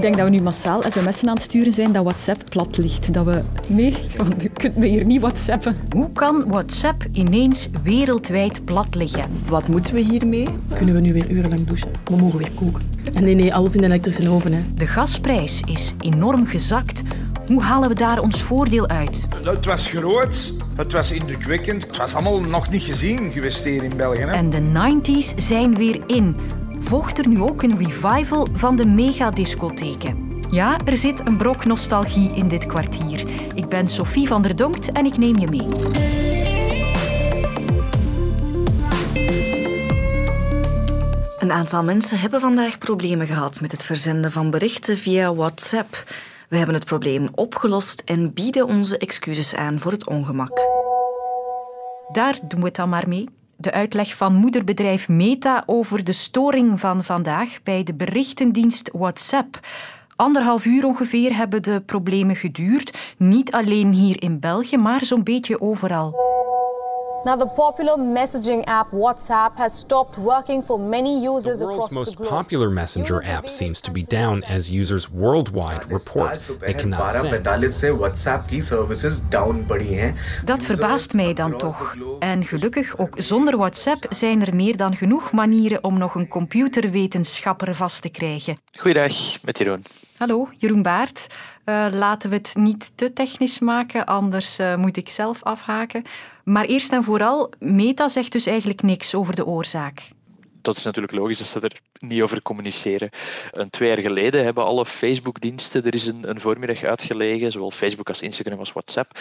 Ik denk dat we nu massaal sms'en aan het sturen zijn dat WhatsApp plat ligt. Dat we... Nee, want je kunt me hier niet WhatsAppen. Hoe kan WhatsApp ineens wereldwijd plat liggen? Wat moeten we hiermee? Kunnen we nu weer urenlang douchen? We mogen weer koken. En nee, nee, alles in de elektrische oven. Hè. De gasprijs is enorm gezakt. Hoe halen we daar ons voordeel uit? Het was groot, het was indrukwekkend. Het was allemaal nog niet gezien geweest hier in België. Hè? En de 90s zijn weer in. Volgt er nu ook een revival van de megadiscotheken? Ja, er zit een brok nostalgie in dit kwartier. Ik ben Sophie van der Donkt en ik neem je mee. Een aantal mensen hebben vandaag problemen gehad met het verzenden van berichten via WhatsApp. We hebben het probleem opgelost en bieden onze excuses aan voor het ongemak. Daar doen we het dan maar mee. De uitleg van moederbedrijf Meta over de storing van vandaag bij de berichtendienst WhatsApp. Anderhalf uur ongeveer hebben de problemen geduurd. Niet alleen hier in België, maar zo'n beetje overal. Now, the popular messaging app WhatsApp has stopped working for many users the world's across most the globe. popular messenger app seems to be down as users worldwide report they cannot send. Dat verbaast mij dan toch. En gelukkig ook zonder WhatsApp zijn er meer dan genoeg manieren om nog een computerwetenschapper vast te krijgen. Goeiedag, met Jeroen. Hallo, Jeroen Baart. Eh, laten we het niet te technisch maken, anders eh, moet ik zelf afhaken. Maar eerst en vooral, Meta zegt dus eigenlijk niks over de oorzaak. Dat is natuurlijk logisch dat ze er niet over communiceren. Een twee jaar geleden hebben alle Facebook-diensten er is een, een voormiddag uitgelegen, zowel Facebook als Instagram als WhatsApp.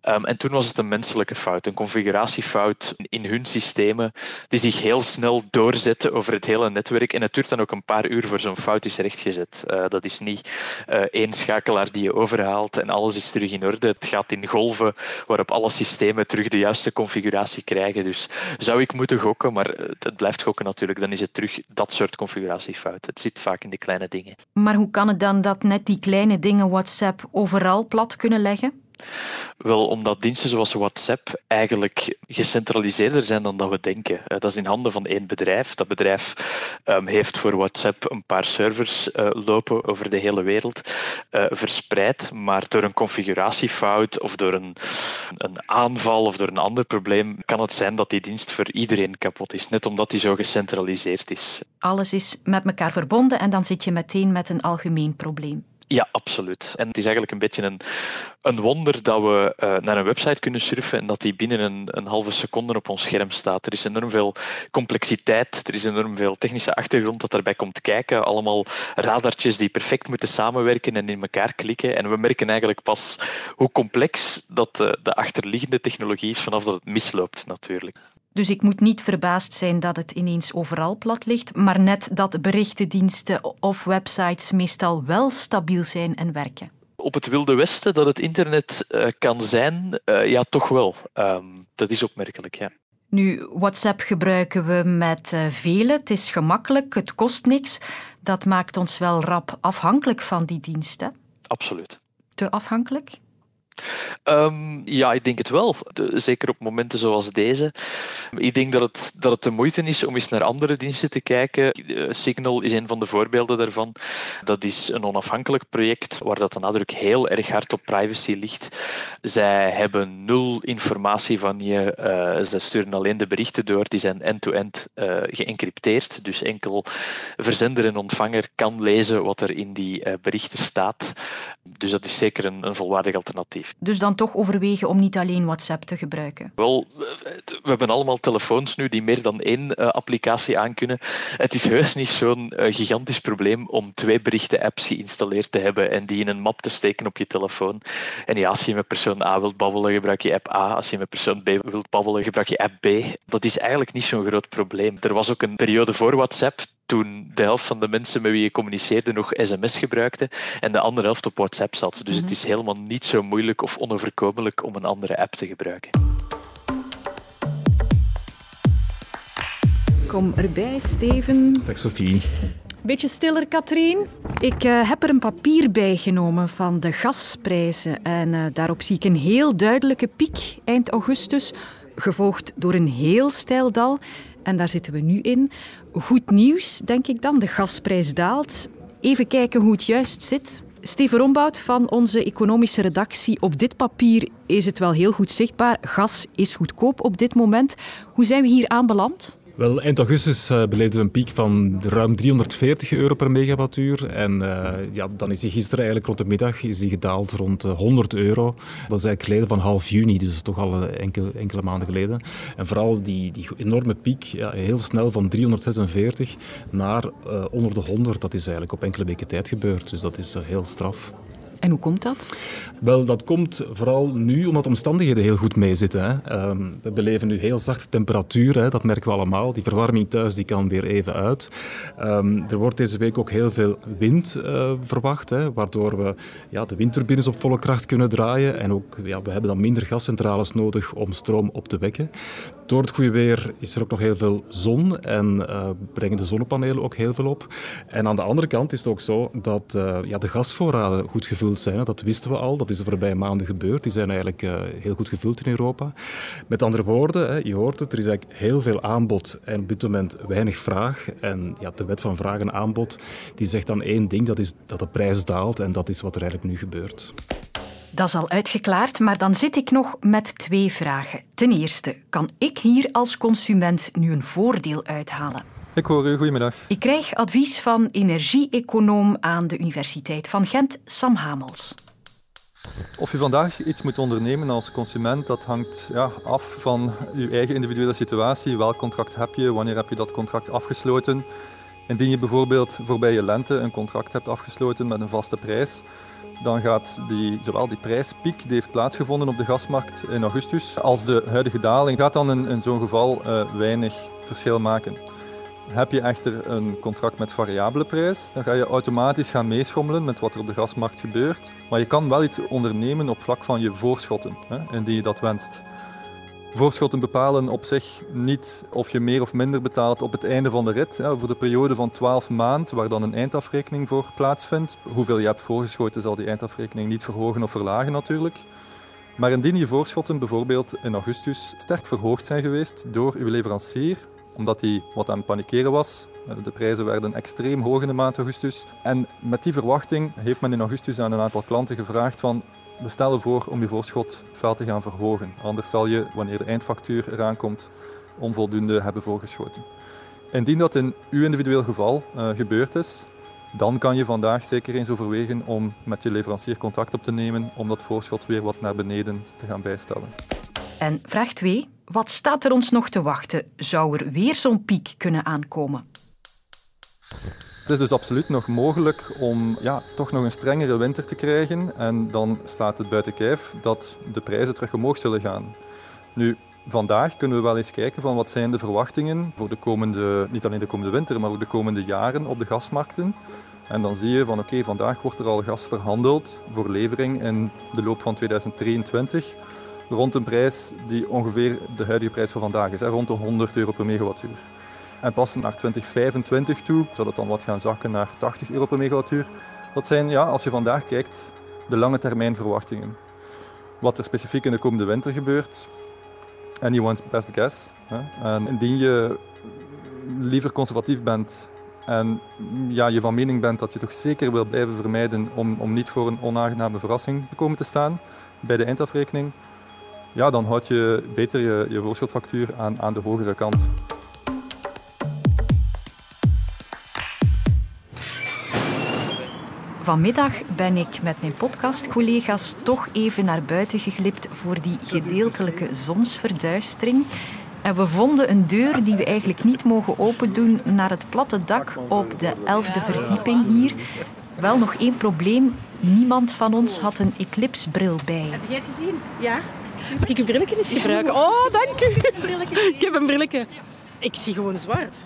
Ehm, en toen was het een menselijke fout, een configuratiefout in hun systemen, die zich heel snel doorzetten over het hele netwerk. En het duurt dan ook een paar uur voor zo'n fout is rechtgezet. Eh, dat is niet eh, één schakelaar die je overhaalt en alles is terug in orde. Het gaat in golven waarop alle systemen terug de juiste configuratie krijgen. Dus zou ik moeten gokken, maar het het blijft gokken natuurlijk, dan is het terug dat soort configuratiefout. Het zit vaak in de kleine dingen. Maar hoe kan het dan dat net die kleine dingen WhatsApp overal plat kunnen leggen? Wel, omdat diensten zoals WhatsApp eigenlijk gecentraliseerder zijn dan dat we denken. Eh, Dat is in handen van één bedrijf. Dat bedrijf ehm, heeft voor WhatsApp een paar servers eh, lopen over de hele wereld, eh, verspreid. Maar door een configuratiefout of door een, een aanval of door een ander probleem kan het zijn dat die dienst voor iedereen kapot is. Net omdat die zo gecentraliseerd is. Alles is met elkaar verbonden en dan zit je meteen met een algemeen probleem. Ja, absoluut. En het is eigenlijk een beetje een, een wonder dat we eh, naar een website kunnen surfen en dat die binnen een, een halve seconde op ons scherm staat. Er is enorm veel complexiteit, er is enorm veel technische achtergrond dat daarbij komt kijken. Allemaal radartjes die perfect moeten samenwerken en in elkaar klikken. En we merken eigenlijk pas hoe complex dat de, de achterliggende technologie is vanaf dat het misloopt natuurlijk. Dus ik moet niet verbaasd zijn dat het ineens overal plat ligt, maar net dat berichtendiensten of websites meestal wel stabiel zijn en werken. Op het Wilde Westen dat het internet eh, kan zijn, eh, ja, toch wel. Ehm, dat is opmerkelijk, ja. Nu, WhatsApp gebruiken we met eh, velen. Het is gemakkelijk, het kost niks. Dat maakt ons wel rap afhankelijk van die diensten. Absoluut. Te afhankelijk? Ehm, ja, ik denk het wel. Zeker op momenten zoals deze. Ik denk dat het, dat het de moeite is om eens naar andere diensten te kijken. Eh, Signal is een van de voorbeelden daarvan. Dat is een onafhankelijk project waar dat de nadruk heel erg hard op privacy ligt. Zij hebben nul informatie van je. eh, ze sturen alleen de berichten door. Die zijn end-to-end eh, geëncrypteerd. Dus enkel verzender en ontvanger kan lezen wat er in die berichten staat. Dus dat is zeker een, een volwaardig alternatief. Dus dan toch overwegen om niet alleen WhatsApp te gebruiken. Wel, we hebben allemaal telefoons nu die meer dan één eh, applicatie aankunnen. Het is heus niet zo'n eh, gigantisch probleem om twee berichten-apps geïnstalleerd te hebben en die in een map te steken op je telefoon. En ja, als je met persoon A wilt babbelen, gebruik je app A. Als je met persoon B wilt babbelen, gebruik je app B. Dat is eigenlijk niet zo'n groot probleem. Er was ook een periode voor WhatsApp toen de helft van de mensen met wie je communiceerde nog sms gebruikte en de andere helft op WhatsApp zat. Dus het is helemaal niet zo moeilijk of onoverkomelijk om een andere app te gebruiken. Kom erbij, Steven. Dag Sophie. Beetje stiller, Katrien. Ik eh, heb er een papier bij genomen van de gasprijzen. En eh, daarop zie ik een heel duidelijke piek eind augustus, gevolgd door een heel steil dal. En daar zitten we nu in. Goed nieuws, denk ik dan. De gasprijs daalt. Even kijken hoe het juist zit. Steven Rombout van onze economische redactie. Op dit papier is het wel heel goed zichtbaar. Gas is goedkoop op dit moment. Hoe zijn we hier aanbeland? Wel, eind augustus uh, beleefden we een piek van ruim 340 euro per megawattuur. En uh, ja, dan is die gisteren eigenlijk rond de middag is die gedaald rond 100 euro. Dat is eigenlijk geleden van half juni, dus toch al enkele, enkele maanden geleden. En vooral die, die enorme piek, ja, heel snel van 346 naar uh, onder de 100, dat is eigenlijk op enkele weken tijd gebeurd. Dus dat is heel straf. En hoe komt dat? Wel, dat komt vooral nu omdat de omstandigheden heel goed meezitten. Um, we beleven nu heel zachte temperatuur, hè. dat merken we allemaal. Die verwarming thuis die kan weer even uit. Um, er wordt deze week ook heel veel wind uh, verwacht, hè, waardoor we ja, de windturbines op volle kracht kunnen draaien. En ook, ja, we hebben dan minder gascentrales nodig om stroom op te wekken. Door het goede weer is er ook nog heel veel zon en uh, brengen de zonnepanelen ook heel veel op. En aan de andere kant is het ook zo dat uh, ja, de gasvoorraden goed gevuld zijn. Dat wisten we al, dat is de voorbije maanden gebeurd. Die zijn eigenlijk uh, heel goed gevuld in Europa. Met andere woorden, je hoort het, er is eigenlijk heel veel aanbod en op dit moment weinig vraag. En ja, de wet van vraag en aanbod die zegt dan één ding, dat is dat de prijs daalt en dat is wat er eigenlijk nu gebeurt. Dat is al uitgeklaard, maar dan zit ik nog met twee vragen. Ten eerste, kan ik hier als consument nu een voordeel uithalen? Ik hoor u, goedemiddag. Ik krijg advies van energie-econoom aan de Universiteit van Gent, Sam Hamels. Of je vandaag iets moet ondernemen als consument, dat hangt ja, af van je eigen individuele situatie. Welk contract heb je? Wanneer heb je dat contract afgesloten? Indien je bijvoorbeeld voorbij je lente een contract hebt afgesloten met een vaste prijs, dan gaat die, zowel die prijspiek die heeft plaatsgevonden op de gasmarkt in augustus, als de huidige daling, gaat dan in, in zo'n geval uh, weinig verschil maken. Heb je echter een contract met variabele prijs, dan ga je automatisch gaan meeschommelen met wat er op de gasmarkt gebeurt. Maar je kan wel iets ondernemen op vlak van je voorschotten, hè, indien je dat wenst. Voorschotten bepalen op zich niet of je meer of minder betaalt op het einde van de rit. Hè, voor de periode van 12 maanden, waar dan een eindafrekening voor plaatsvindt. Hoeveel je hebt voorgeschoten zal die eindafrekening niet verhogen of verlagen natuurlijk. Maar indien je voorschotten bijvoorbeeld in augustus sterk verhoogd zijn geweest door uw leverancier, omdat hij wat aan het panikeren was. De prijzen werden extreem hoog in de maand augustus. En met die verwachting heeft men in augustus aan een aantal klanten gevraagd van we stellen voor om je voorschot fel te gaan verhogen. Anders zal je, wanneer de eindfactuur eraan komt, onvoldoende hebben voorgeschoten. Indien dat in uw individueel geval uh, gebeurd is, dan kan je vandaag zeker eens overwegen om met je leverancier contact op te nemen om dat voorschot weer wat naar beneden te gaan bijstellen. En vraag 2. Wat staat er ons nog te wachten? Zou er weer zo'n piek kunnen aankomen? Het is dus absoluut nog mogelijk om ja, toch nog een strengere winter te krijgen. En dan staat het buiten kijf dat de prijzen terug omhoog zullen gaan. Nu, vandaag kunnen we wel eens kijken van wat zijn de verwachtingen voor de komende, niet alleen de komende winter, maar ook de komende jaren op de gasmarkten. En dan zie je van oké, vandaag wordt er al gas verhandeld voor levering in de loop van 2023 rond een prijs die ongeveer de huidige prijs van vandaag is, rond de 100 euro per megawattuur. En pas naar 2025 toe zal het dan wat gaan zakken naar 80 euro per megawattuur. Dat zijn, ja, als je vandaag kijkt, de lange termijn verwachtingen. Wat er specifiek in de komende winter gebeurt, anyone's best guess. En indien je liever conservatief bent en ja, je van mening bent dat je toch zeker wil blijven vermijden om, om niet voor een onaangename verrassing te komen te staan bij de eindafrekening, ja, dan houd je beter je, je voorschotfactuur aan, aan de hogere kant. Vanmiddag ben ik met mijn podcastcollega's toch even naar buiten geglipt voor die gedeeltelijke zonsverduistering. En we vonden een deur die we eigenlijk niet mogen opendoen naar het platte dak op de elfde verdieping hier. Wel nog één probleem. Niemand van ons had een eclipsebril bij. Heb jij het gezien? Ja. Mag ik een brilletje eens gebruiken? Oh, dank u. Ik heb een brilletje. Ik zie gewoon zwart.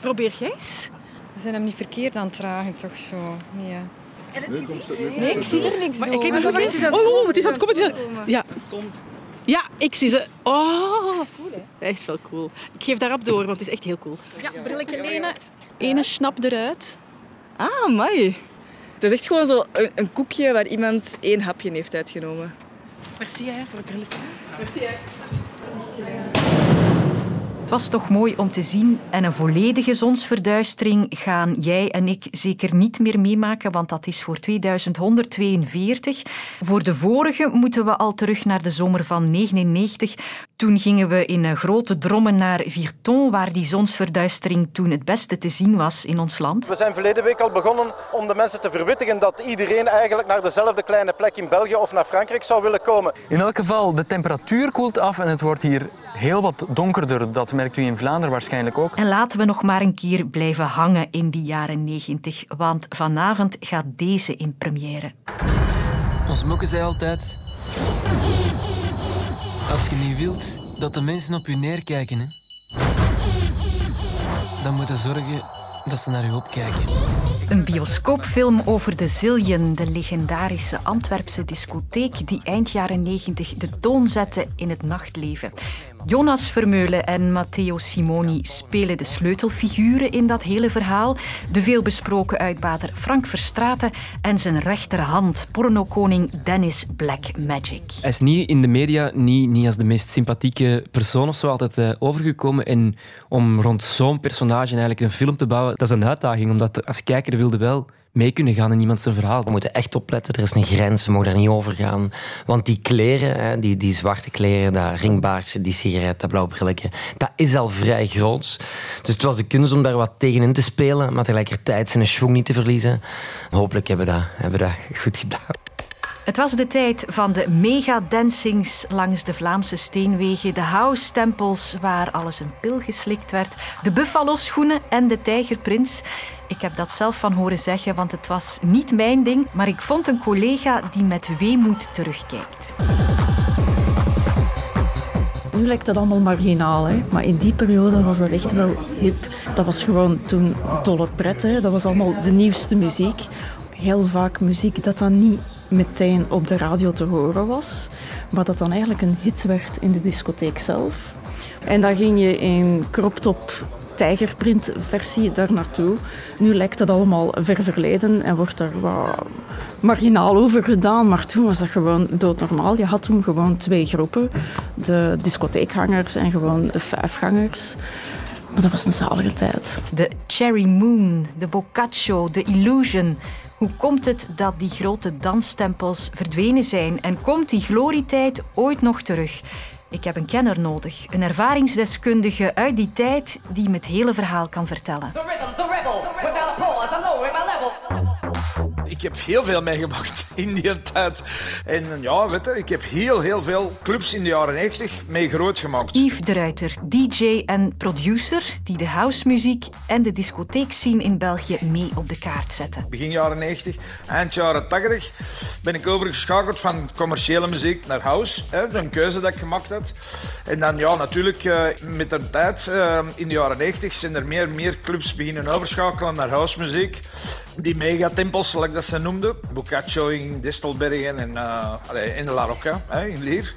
Probeer jij eens. We zijn hem niet verkeerd aan het dragen, toch zo? Nee. Heb je het gezien? Nee, ik zie er niks maar door. Ik kijk, wacht, het is aan het is aan het komen. Is. Ja. Het komt. Ja, ik zie ze. Oh, cool, hè? Echt wel cool. Ik geef daarop door, want het is echt heel cool. Ja, brilletje lenen. Ene snap eruit. Ah, mooi. Het is echt gewoon zo een, een koekje waar iemand één hapje heeft uitgenomen. Merci hè, voor het brilletje. Het was toch mooi om te zien. En een volledige zonsverduistering gaan jij en ik zeker niet meer meemaken, want dat is voor 2142. Voor de vorige moeten we al terug naar de zomer van 99. Toen gingen we in grote drommen naar Virton, waar die zonsverduistering toen het beste te zien was in ons land. We zijn verleden week al begonnen om de mensen te verwittigen dat iedereen eigenlijk naar dezelfde kleine plek in België of naar Frankrijk zou willen komen. In elk geval, de temperatuur koelt af en het wordt hier heel wat donkerder. Dat merkt u in Vlaanderen waarschijnlijk ook. En laten we nog maar een keer blijven hangen in die jaren 90, want vanavond gaat deze in première. Ons moeke zei altijd... Als je niet wilt dat de mensen op je neerkijken, hè, dan moet je zorgen dat ze naar je opkijken. Een bioscoopfilm over de Zillion, de legendarische Antwerpse discotheek die eind jaren 90 de toon zette in het nachtleven. Jonas Vermeulen en Matteo Simoni spelen de sleutelfiguren in dat hele verhaal. De veelbesproken uitbater Frank Verstraeten en zijn rechterhand, pornokoning Dennis Black Magic. Hij is niet in de media niet, niet als de meest sympathieke persoon of zo altijd uh, overgekomen. En om rond zo'n personage eigenlijk een film te bouwen, dat is een uitdaging. Omdat als kijker wilde wel mee kunnen gaan in iemand zijn verhaal. We moeten echt opletten, er is een grens, we mogen daar niet over gaan. Want die kleren, die, die zwarte kleren, dat ringbaardje, die sigaret, dat blauwe brilletje, dat is al vrij groot. Dus het was de kunst om daar wat tegenin te spelen, maar tegelijkertijd zijn schwung niet te verliezen. Hopelijk hebben we dat, hebben we dat goed gedaan. Het was de tijd van de megadancings langs de Vlaamse steenwegen, de house-tempels waar alles een pil geslikt werd, de buffalo-schoenen en de tijgerprins. Ik heb dat zelf van horen zeggen, want het was niet mijn ding, maar ik vond een collega die met weemoed terugkijkt. Nu lijkt dat allemaal marginaal, maar in die periode was dat echt wel hip. Dat was gewoon toen dolle pret. Hè? Dat was allemaal de nieuwste muziek. Heel vaak muziek dat dan niet meteen op de radio te horen was, maar dat dan eigenlijk een hit werd in de discotheek zelf. En dan ging je in crop top tijgerprint versie daar naartoe. Nu lijkt dat allemaal ver verleden en wordt er wat marginaal over gedaan. Maar toen was dat gewoon doodnormaal. Je had toen gewoon twee groepen. De discotheekhangers en gewoon de vijfgangers. Maar dat was een zalige tijd. De Cherry Moon, de Boccaccio, de Illusion. Hoe komt het dat die grote danstempels verdwenen zijn? En komt die glorietijd ooit nog terug? Ik heb een kenner nodig, een ervaringsdeskundige uit die tijd die me het hele verhaal kan vertellen. Ik heb heel veel meegemaakt in die tijd. En ja, weet je, ik heb heel, heel veel clubs in de jaren 90 mee groot gemaakt. Yves de Ruiter, DJ en producer die de housemuziek en de discotheekscene in België mee op de kaart zetten. Begin jaren 90, eind jaren 80 ben ik overgeschakeld van commerciële muziek naar house. Hè, een keuze dat ik gemaakt had. En dan ja, natuurlijk uh, met de tijd, uh, in de jaren 90 zijn er meer en meer clubs beginnen overschakelen naar housemuziek. Die megatempels, zoals ik ze noemden. Boccaccio in Distelbergen en uh, in La Rocca, hè, in Lier.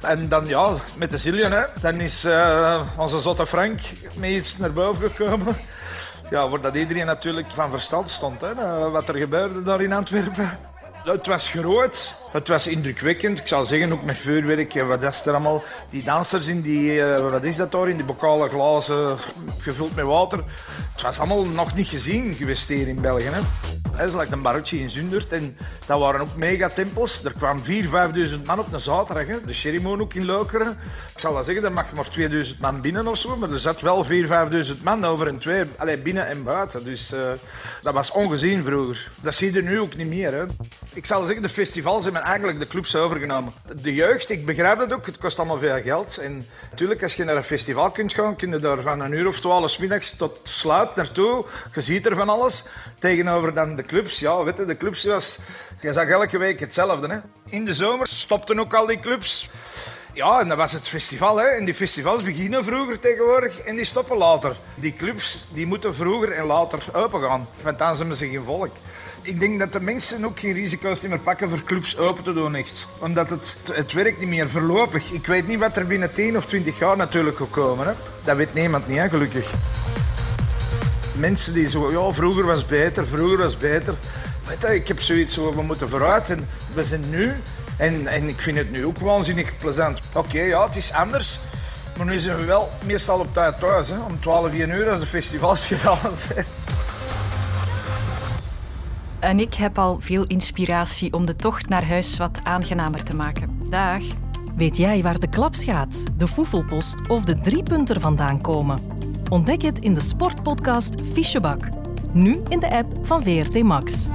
En dan ja, met de Zillion, dan is onze zotte Frank met iets naar boven gekomen. Ja, dat iedereen natuurlijk van verstand stond, hè, wat er gebeurde daar in Antwerpen. Het was groot, het was indrukwekkend. Ik zal zeggen, ook met vuurwerk, wat is er allemaal. Die dansers in die, wat is dat daar, in die bokalen glazen, gevuld met water. Het was allemaal nog niet gezien geweest hier in België. Hè. Dat is like een barretje in Zundert. En dat waren ook megatempels. Er kwamen 4.000, 5.000 man op een zaterdag. Hè. De Sherrymoon ook in Lokeren. Ik zal wel zeggen, er mag maar 2.000 man binnen of zo. Maar er zat wel 4.000, 5.000 man over en twee. Allee, binnen en buiten. Dus uh, dat was ongezien vroeger. Dat zie je nu ook niet meer. Hè. Ik zal zeggen, de festivals hebben eigenlijk de clubs overgenomen. De jeugd, ik begrijp het ook, het kost allemaal veel geld. En natuurlijk, als je naar een festival kunt gaan, kun je daar van een uur of twaalf middags tot sluit naartoe. Je ziet er van alles. Tegenover dan de clubs, ja, weet de clubs was... Je zag elke week hetzelfde. Hè. In de zomer stopten ook al die clubs. Ja, en dat was het festival. Hè. En die festivals beginnen vroeger tegenwoordig en die stoppen later. Die clubs die moeten vroeger en later open gaan, want dan zijn ze geen volk. Ik denk dat de mensen ook geen risico's meer pakken voor clubs open te doen. Niks. Omdat het, het werkt niet meer voorlopig. Ik weet niet wat er binnen 10 of 20 jaar natuurlijk gaat komen. Hè. Dat weet niemand niet, hè, gelukkig. Mensen die zo, ja, vroeger was beter, vroeger was beter. Weet je, ik heb zoiets zo, we moeten vooruit en we zijn nu. En, en ik vind het nu ook waanzinnig plezant. Oké, ja, het is anders. Maar nu zijn we wel meestal op tijd thuis, hè. om 12, 1 uur als de festivals gedaan zijn. En ik heb al veel inspiratie om de tocht naar huis wat aangenamer te maken. Dag. Weet jij waar de klapschaats, de foefelpost of de driepunter vandaan komen? Ontdek het in de sportpodcast Fischebak. Nu in de app van VRT Max.